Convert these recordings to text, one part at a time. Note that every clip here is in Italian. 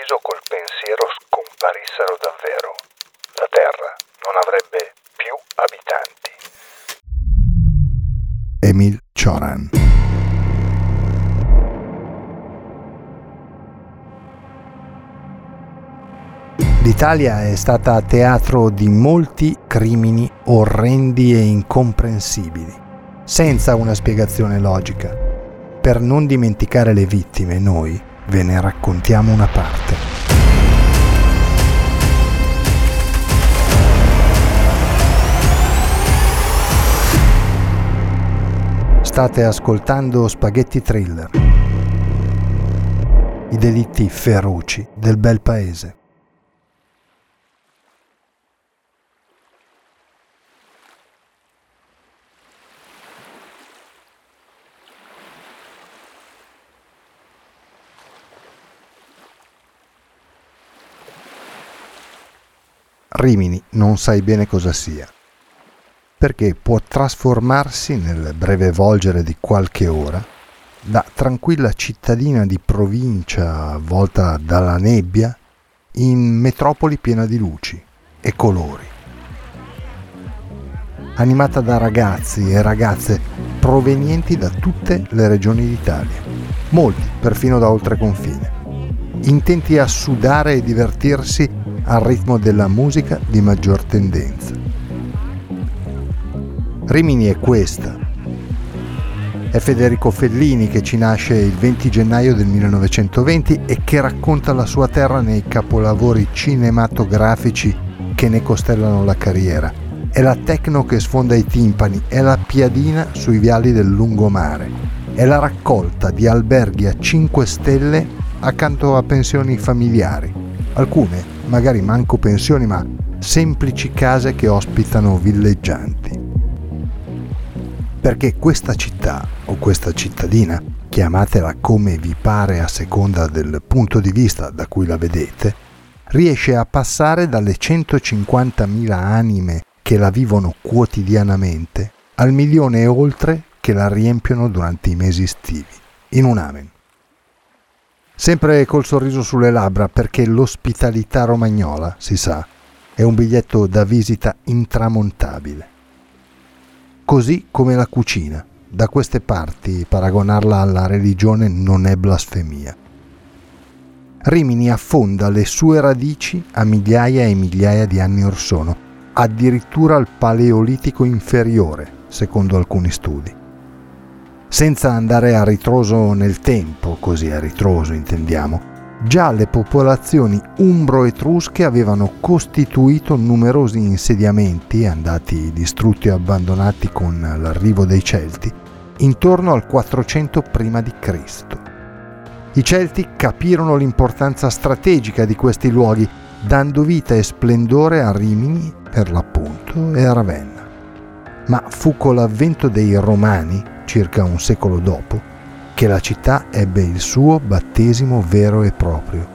Ucciso col pensiero scomparissero davvero, la Terra non avrebbe più abitanti. Emil Choran L'Italia è stata teatro di molti crimini orrendi e incomprensibili, senza una spiegazione logica. Per non dimenticare le vittime, noi ve ne raccontiamo una parte. State ascoltando Spaghetti Thriller. I delitti feroci del bel paese. Rimini non sai bene cosa sia, perché può trasformarsi nel breve volgere di qualche ora da tranquilla cittadina di provincia avvolta dalla nebbia in metropoli piena di luci e colori. Animata da ragazzi e ragazze provenienti da tutte le regioni d'Italia, molti perfino da oltre confine, intenti a sudare e divertirsi al ritmo della musica di maggior tendenza. Rimini è questa. È Federico Fellini che ci nasce il 20 gennaio del 1920 e che racconta la sua terra nei capolavori cinematografici che ne costellano la carriera. È la tecno che sfonda i timpani, è la piadina sui viali del lungomare, è la raccolta di alberghi a 5 stelle accanto a pensioni familiari, alcune magari manco pensioni, ma semplici case che ospitano villeggianti. Perché questa città o questa cittadina, chiamatela come vi pare a seconda del punto di vista da cui la vedete, riesce a passare dalle 150.000 anime che la vivono quotidianamente al milione e oltre che la riempiono durante i mesi estivi, in un amen sempre col sorriso sulle labbra perché l'ospitalità romagnola, si sa, è un biglietto da visita intramontabile. Così come la cucina. Da queste parti paragonarla alla religione non è blasfemia. Rimini affonda le sue radici a migliaia e migliaia di anni or sono, addirittura al Paleolitico inferiore, secondo alcuni studi senza andare a ritroso nel tempo, così a ritroso intendiamo, già le popolazioni umbro-etrusche avevano costituito numerosi insediamenti, andati distrutti o abbandonati con l'arrivo dei Celti, intorno al 400 p.C. I Celti capirono l'importanza strategica di questi luoghi, dando vita e splendore a Rimini, per l'appunto, e a Ravenna. Ma fu con l'avvento dei Romani circa un secolo dopo, che la città ebbe il suo battesimo vero e proprio,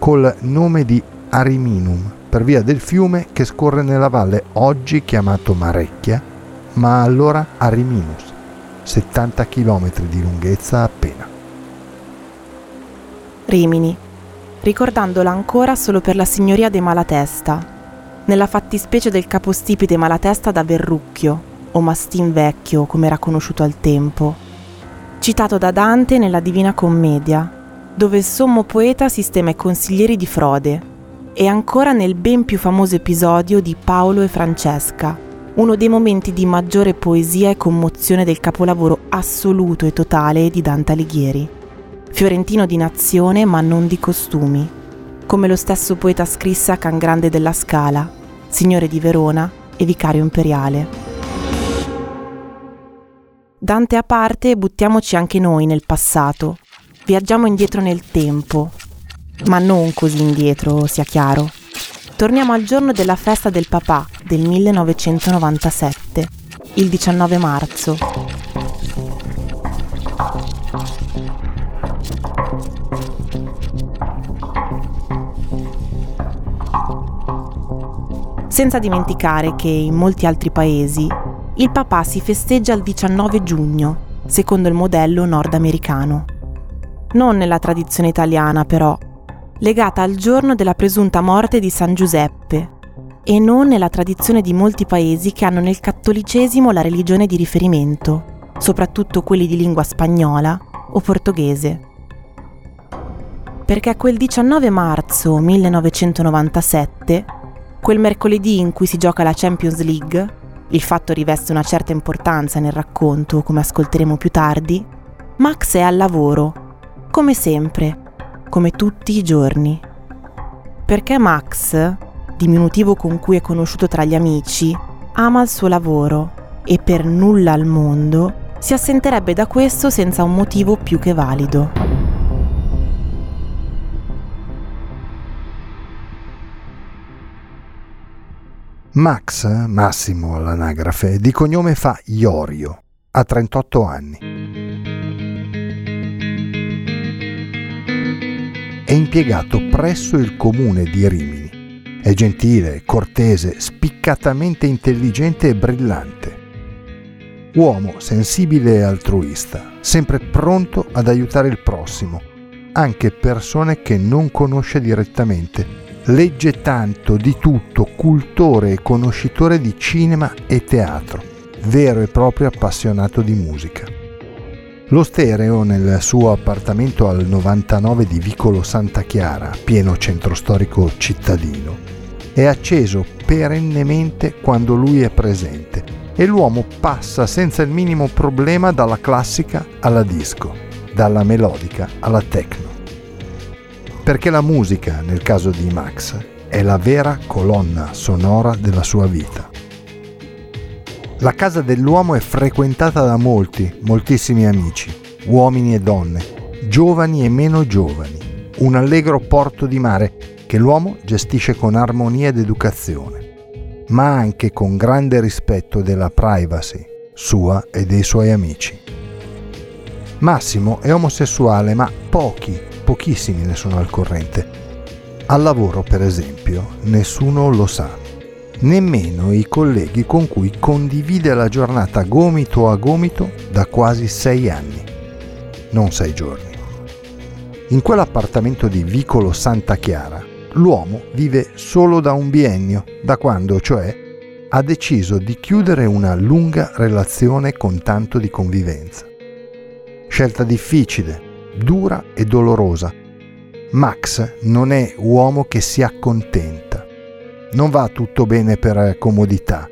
col nome di Ariminum, per via del fiume che scorre nella valle, oggi chiamato Marecchia, ma allora Ariminus, 70 km di lunghezza appena. Rimini, ricordandola ancora solo per la signoria dei Malatesta, nella fattispecie del capostipite Malatesta da Verrucchio, o Mastin Vecchio, come era conosciuto al tempo, citato da Dante nella Divina Commedia, dove il sommo poeta sistema i consiglieri di frode, e ancora nel ben più famoso episodio di Paolo e Francesca, uno dei momenti di maggiore poesia e commozione del capolavoro assoluto e totale di Dante Alighieri. Fiorentino di nazione ma non di costumi, come lo stesso poeta scrisse a Can Grande della Scala, signore di Verona e vicario imperiale. Dante a parte, buttiamoci anche noi nel passato. Viaggiamo indietro nel tempo, ma non così indietro, sia chiaro. Torniamo al giorno della festa del papà del 1997, il 19 marzo. Senza dimenticare che in molti altri paesi il papà si festeggia il 19 giugno, secondo il modello nordamericano. Non nella tradizione italiana, però, legata al giorno della presunta morte di San Giuseppe, e non nella tradizione di molti paesi che hanno nel cattolicesimo la religione di riferimento, soprattutto quelli di lingua spagnola o portoghese. Perché quel 19 marzo 1997, quel mercoledì in cui si gioca la Champions League, il fatto riveste una certa importanza nel racconto, come ascolteremo più tardi, Max è al lavoro, come sempre, come tutti i giorni. Perché Max, diminutivo con cui è conosciuto tra gli amici, ama il suo lavoro e per nulla al mondo si assenterebbe da questo senza un motivo più che valido. Max, Massimo all'anagrafe, di cognome fa Iorio, ha 38 anni. è impiegato presso il comune di Rimini. È gentile, cortese, spiccatamente intelligente e brillante. Uomo sensibile e altruista, sempre pronto ad aiutare il prossimo, anche persone che non conosce direttamente. Legge tanto di tutto, cultore e conoscitore di cinema e teatro, vero e proprio appassionato di musica. Lo stereo nel suo appartamento al 99 di Vicolo Santa Chiara, pieno centro storico cittadino, è acceso perennemente quando lui è presente e l'uomo passa senza il minimo problema dalla classica alla disco, dalla melodica alla techno. Perché la musica, nel caso di Max, è la vera colonna sonora della sua vita. La casa dell'uomo è frequentata da molti, moltissimi amici, uomini e donne, giovani e meno giovani, un allegro porto di mare che l'uomo gestisce con armonia ed educazione, ma anche con grande rispetto della privacy sua e dei suoi amici. Massimo è omosessuale, ma pochi, pochissimi ne sono al corrente. Al lavoro, per esempio, nessuno lo sa nemmeno i colleghi con cui condivide la giornata gomito a gomito da quasi sei anni, non sei giorni. In quell'appartamento di Vicolo Santa Chiara, l'uomo vive solo da un biennio, da quando, cioè, ha deciso di chiudere una lunga relazione con tanto di convivenza. Scelta difficile, dura e dolorosa. Max non è uomo che si accontenta non va tutto bene per comodità.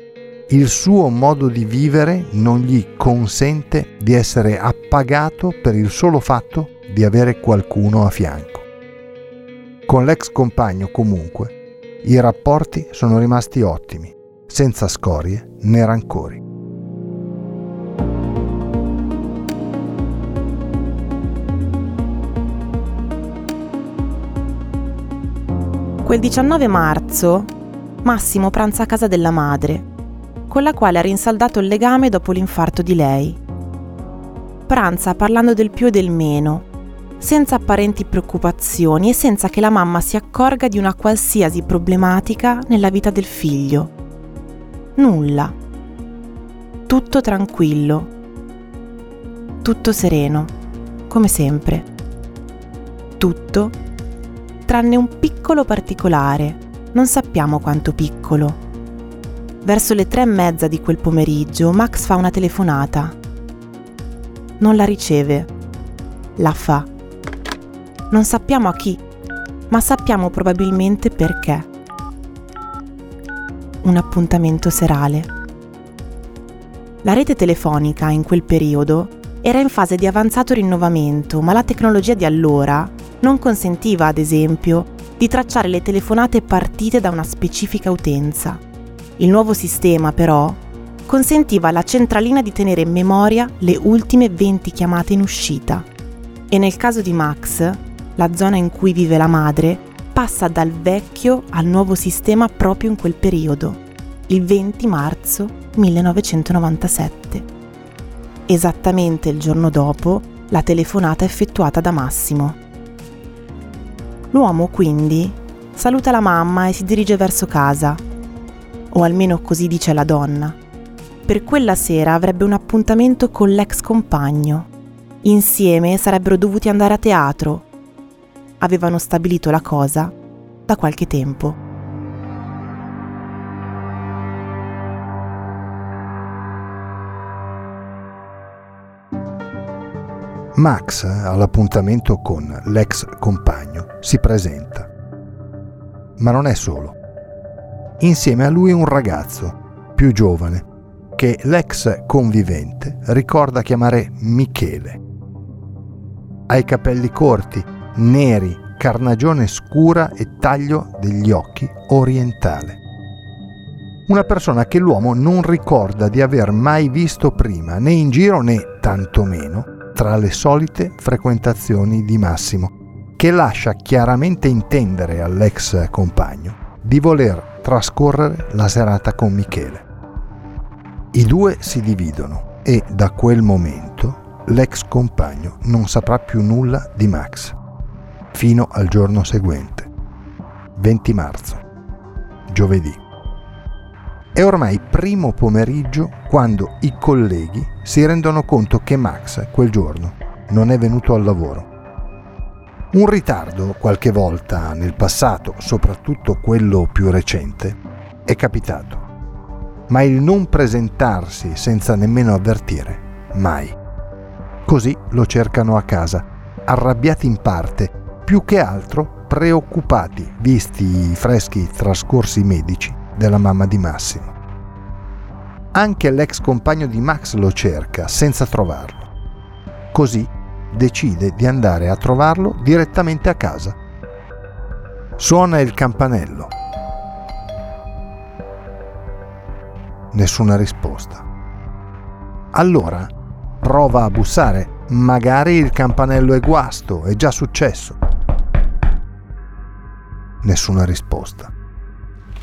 Il suo modo di vivere non gli consente di essere appagato per il solo fatto di avere qualcuno a fianco. Con l'ex compagno comunque i rapporti sono rimasti ottimi, senza scorie né rancori. Quel 19 marzo Massimo pranza a casa della madre, con la quale ha rinsaldato il legame dopo l'infarto di lei. Pranza parlando del più e del meno, senza apparenti preoccupazioni e senza che la mamma si accorga di una qualsiasi problematica nella vita del figlio. Nulla. Tutto tranquillo. Tutto sereno, come sempre. Tutto tranne un piccolo particolare non sappiamo quanto piccolo. Verso le tre e mezza di quel pomeriggio Max fa una telefonata. Non la riceve. La fa. Non sappiamo a chi, ma sappiamo probabilmente perché. Un appuntamento serale. La rete telefonica in quel periodo era in fase di avanzato rinnovamento, ma la tecnologia di allora non consentiva, ad esempio, di tracciare le telefonate partite da una specifica utenza. Il nuovo sistema, però, consentiva alla centralina di tenere in memoria le ultime 20 chiamate in uscita. E nel caso di Max, la zona in cui vive la madre passa dal vecchio al nuovo sistema proprio in quel periodo, il 20 marzo 1997. Esattamente il giorno dopo la telefonata effettuata da Massimo. L'uomo quindi saluta la mamma e si dirige verso casa, o almeno così dice la donna. Per quella sera avrebbe un appuntamento con l'ex compagno. Insieme sarebbero dovuti andare a teatro. Avevano stabilito la cosa da qualche tempo. Max, all'appuntamento con l'ex compagno, si presenta. Ma non è solo. Insieme a lui un ragazzo, più giovane, che l'ex convivente ricorda chiamare Michele. Ha i capelli corti, neri, carnagione scura e taglio degli occhi orientale. Una persona che l'uomo non ricorda di aver mai visto prima, né in giro né tantomeno tra le solite frequentazioni di Massimo, che lascia chiaramente intendere all'ex compagno di voler trascorrere la serata con Michele. I due si dividono e da quel momento l'ex compagno non saprà più nulla di Max, fino al giorno seguente, 20 marzo, giovedì. È ormai primo pomeriggio quando i colleghi si rendono conto che Max quel giorno non è venuto al lavoro. Un ritardo qualche volta nel passato, soprattutto quello più recente, è capitato, ma il non presentarsi senza nemmeno avvertire, mai. Così lo cercano a casa, arrabbiati in parte, più che altro preoccupati, visti i freschi trascorsi medici della mamma di Massimo. Anche l'ex compagno di Max lo cerca senza trovarlo. Così decide di andare a trovarlo direttamente a casa. Suona il campanello. Nessuna risposta. Allora prova a bussare. Magari il campanello è guasto, è già successo. Nessuna risposta.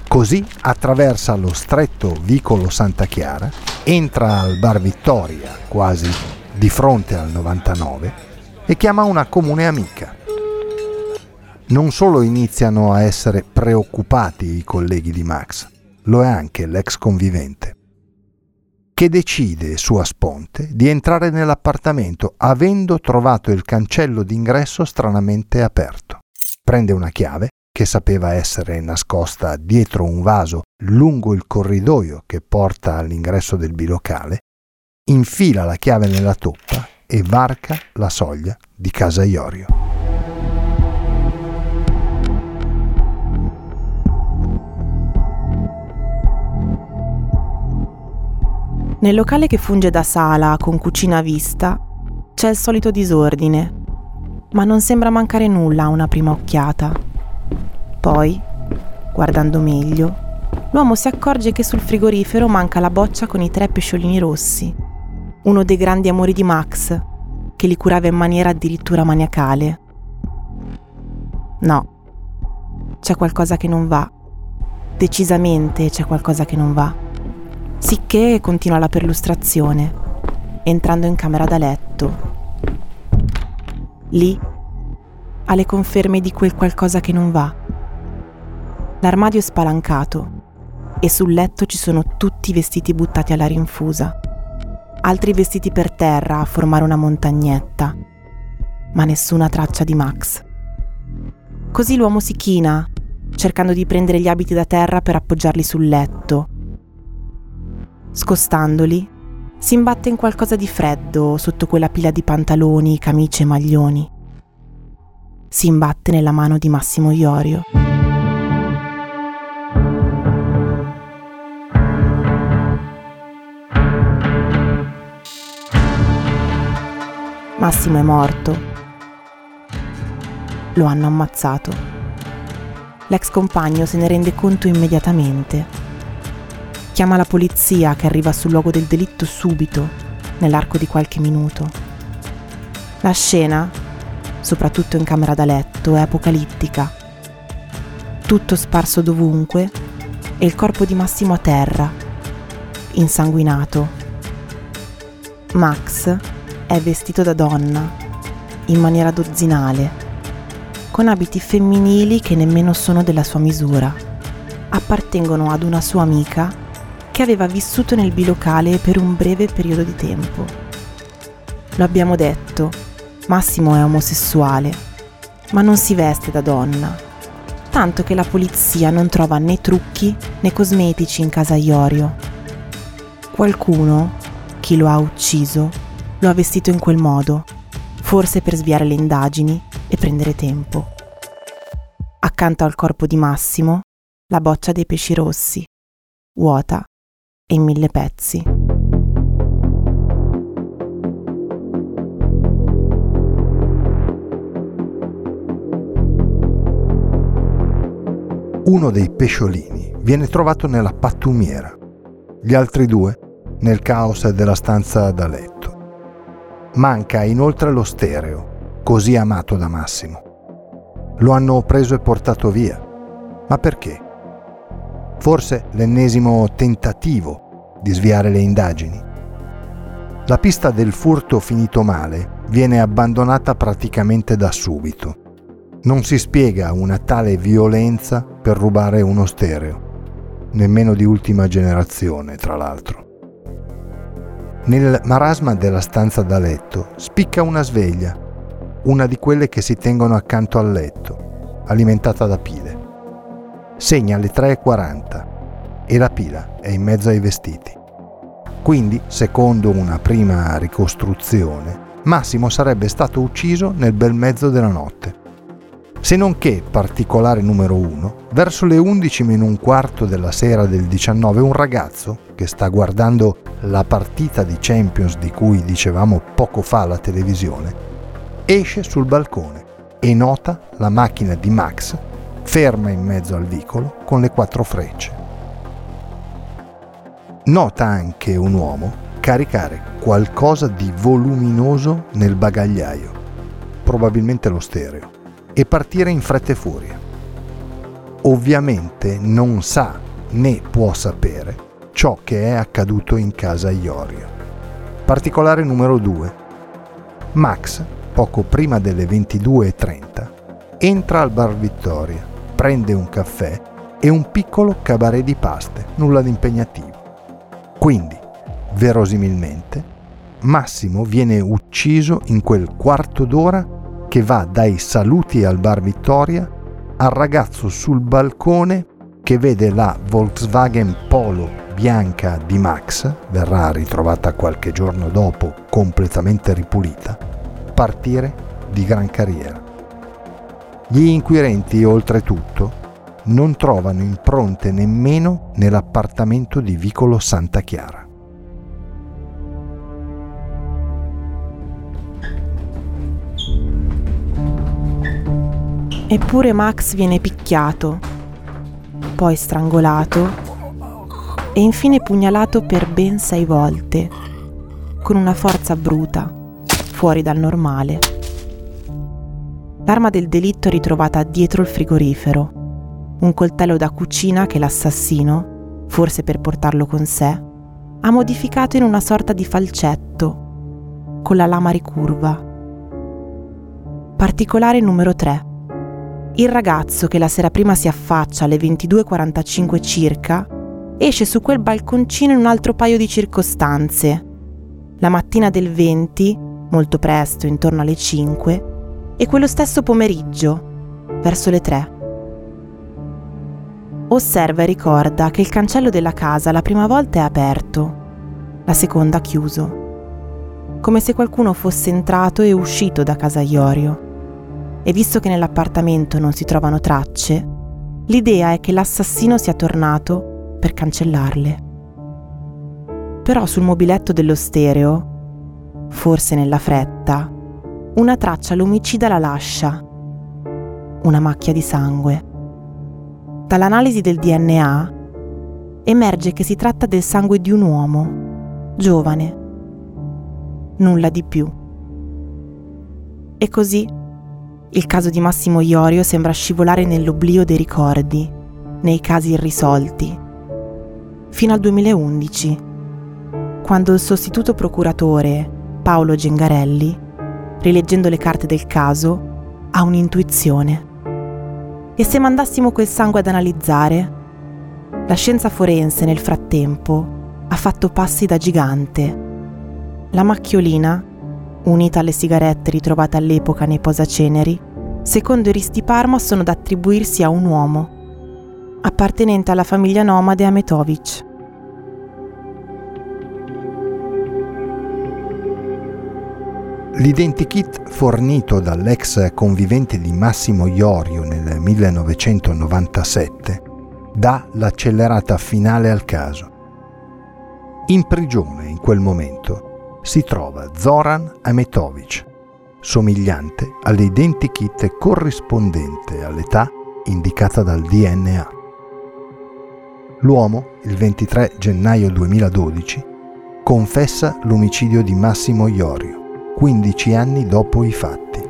Così attraversa lo stretto vicolo Santa Chiara, entra al bar Vittoria, quasi di fronte al 99, e chiama una comune amica. Non solo iniziano a essere preoccupati i colleghi di Max, lo è anche l'ex convivente, che decide sua sponte di entrare nell'appartamento avendo trovato il cancello d'ingresso stranamente aperto. Prende una chiave che sapeva essere nascosta dietro un vaso lungo il corridoio che porta all'ingresso del bilocale, infila la chiave nella toppa e varca la soglia di casa Iorio. Nel locale che funge da sala con cucina a vista c'è il solito disordine, ma non sembra mancare nulla a una prima occhiata. Poi, guardando meglio, l'uomo si accorge che sul frigorifero manca la boccia con i tre pesciolini rossi, uno dei grandi amori di Max, che li curava in maniera addirittura maniacale. No, c'è qualcosa che non va. Decisamente c'è qualcosa che non va. Sicché continua la perlustrazione, entrando in camera da letto. Lì ha le conferme di quel qualcosa che non va. L'armadio è spalancato e sul letto ci sono tutti i vestiti buttati alla rinfusa. Altri vestiti per terra a formare una montagnetta, ma nessuna traccia di Max. Così l'uomo si china, cercando di prendere gli abiti da terra per appoggiarli sul letto. Scostandoli, si imbatte in qualcosa di freddo sotto quella pila di pantaloni, camicie e maglioni. Si imbatte nella mano di Massimo Iorio. Massimo è morto. Lo hanno ammazzato. L'ex compagno se ne rende conto immediatamente. Chiama la polizia che arriva sul luogo del delitto subito, nell'arco di qualche minuto. La scena, soprattutto in camera da letto, è apocalittica. Tutto sparso dovunque e il corpo di Massimo a terra, insanguinato. Max è vestito da donna, in maniera dozzinale, con abiti femminili che nemmeno sono della sua misura. Appartengono ad una sua amica che aveva vissuto nel bilocale per un breve periodo di tempo. Lo abbiamo detto, Massimo è omosessuale, ma non si veste da donna, tanto che la polizia non trova né trucchi né cosmetici in casa Iorio. Qualcuno, chi lo ha ucciso, lo ha vestito in quel modo, forse per sviare le indagini e prendere tempo. Accanto al corpo di Massimo, la boccia dei pesci rossi, vuota e in mille pezzi. Uno dei pesciolini viene trovato nella pattumiera, gli altri due nel caos della stanza da letto. Manca inoltre lo stereo, così amato da Massimo. Lo hanno preso e portato via. Ma perché? Forse l'ennesimo tentativo di sviare le indagini. La pista del furto finito male viene abbandonata praticamente da subito. Non si spiega una tale violenza per rubare uno stereo, nemmeno di ultima generazione, tra l'altro. Nel marasma della stanza da letto spicca una sveglia, una di quelle che si tengono accanto al letto, alimentata da pile segna le 3.40 e la pila è in mezzo ai vestiti. Quindi, secondo una prima ricostruzione, Massimo sarebbe stato ucciso nel bel mezzo della notte. Se non che, particolare numero uno, verso le 11 meno un quarto della sera del 19 un ragazzo, che sta guardando la partita di Champions di cui dicevamo poco fa alla televisione, esce sul balcone e nota la macchina di Max ferma in mezzo al vicolo con le quattro frecce. Nota anche un uomo caricare qualcosa di voluminoso nel bagagliaio, probabilmente lo stereo, e partire in fretta e furia. Ovviamente non sa né può sapere ciò che è accaduto in casa Iorio. Particolare numero 2. Max, poco prima delle 22.30, entra al bar Vittoria prende un caffè e un piccolo cabaret di paste, nulla di impegnativo. Quindi, verosimilmente, Massimo viene ucciso in quel quarto d'ora che va dai saluti al bar Vittoria al ragazzo sul balcone che vede la Volkswagen Polo bianca di Max, verrà ritrovata qualche giorno dopo completamente ripulita, partire di gran carriera. Gli inquirenti, oltretutto, non trovano impronte nemmeno nell'appartamento di Vicolo Santa Chiara. Eppure Max viene picchiato, poi strangolato e infine pugnalato per ben sei volte, con una forza bruta, fuori dal normale. L'arma del delitto è ritrovata dietro il frigorifero, un coltello da cucina che l'assassino, forse per portarlo con sé, ha modificato in una sorta di falcetto, con la lama ricurva. Particolare numero 3. Il ragazzo che la sera prima si affaccia alle 22.45 circa esce su quel balconcino in un altro paio di circostanze. La mattina del 20, molto presto, intorno alle 5, e quello stesso pomeriggio, verso le tre. Osserva e ricorda che il cancello della casa la prima volta è aperto, la seconda chiuso, come se qualcuno fosse entrato e uscito da casa Iorio. E visto che nell'appartamento non si trovano tracce, l'idea è che l'assassino sia tornato per cancellarle. Però sul mobiletto dello stereo, forse nella fretta, una traccia l'omicida la lascia, una macchia di sangue. Dall'analisi del DNA emerge che si tratta del sangue di un uomo, giovane. Nulla di più. E così il caso di Massimo Iorio sembra scivolare nell'oblio dei ricordi, nei casi irrisolti, fino al 2011, quando il sostituto procuratore, Paolo Gengarelli, rileggendo le carte del caso, ha un'intuizione. E se mandassimo quel sangue ad analizzare? La scienza forense nel frattempo ha fatto passi da gigante. La macchiolina, unita alle sigarette ritrovate all'epoca nei posaceneri, secondo i Risti Parma sono da attribuirsi a un uomo, appartenente alla famiglia nomade Ametovic. L'identikit fornito dall'ex convivente di Massimo Iorio nel 1997 dà l'accelerata finale al caso. In prigione in quel momento si trova Zoran Ametovic, somigliante all'identikit corrispondente all'età indicata dal DNA. L'uomo, il 23 gennaio 2012, confessa l'omicidio di Massimo Iorio 15 anni dopo i fatti.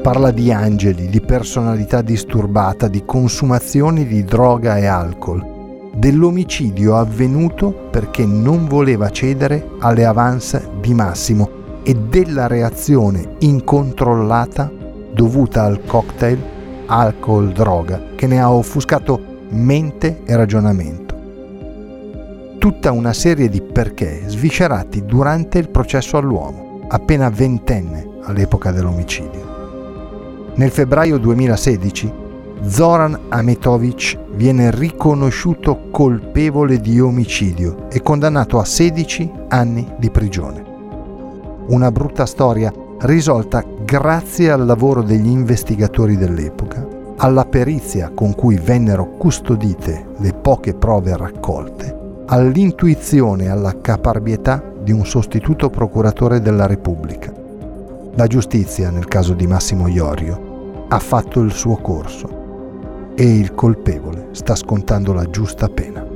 Parla di angeli, di personalità disturbata, di consumazioni di droga e alcol, dell'omicidio avvenuto perché non voleva cedere alle avance di Massimo e della reazione incontrollata dovuta al cocktail alcol-droga che ne ha offuscato mente e ragionamento tutta una serie di perché sviscerati durante il processo all'uomo, appena ventenne all'epoca dell'omicidio. Nel febbraio 2016 Zoran Ametovic viene riconosciuto colpevole di omicidio e condannato a 16 anni di prigione. Una brutta storia risolta grazie al lavoro degli investigatori dell'epoca, alla perizia con cui vennero custodite le poche prove raccolte all'intuizione e alla caparbietà di un sostituto procuratore della Repubblica. La giustizia, nel caso di Massimo Iorio, ha fatto il suo corso e il colpevole sta scontando la giusta pena.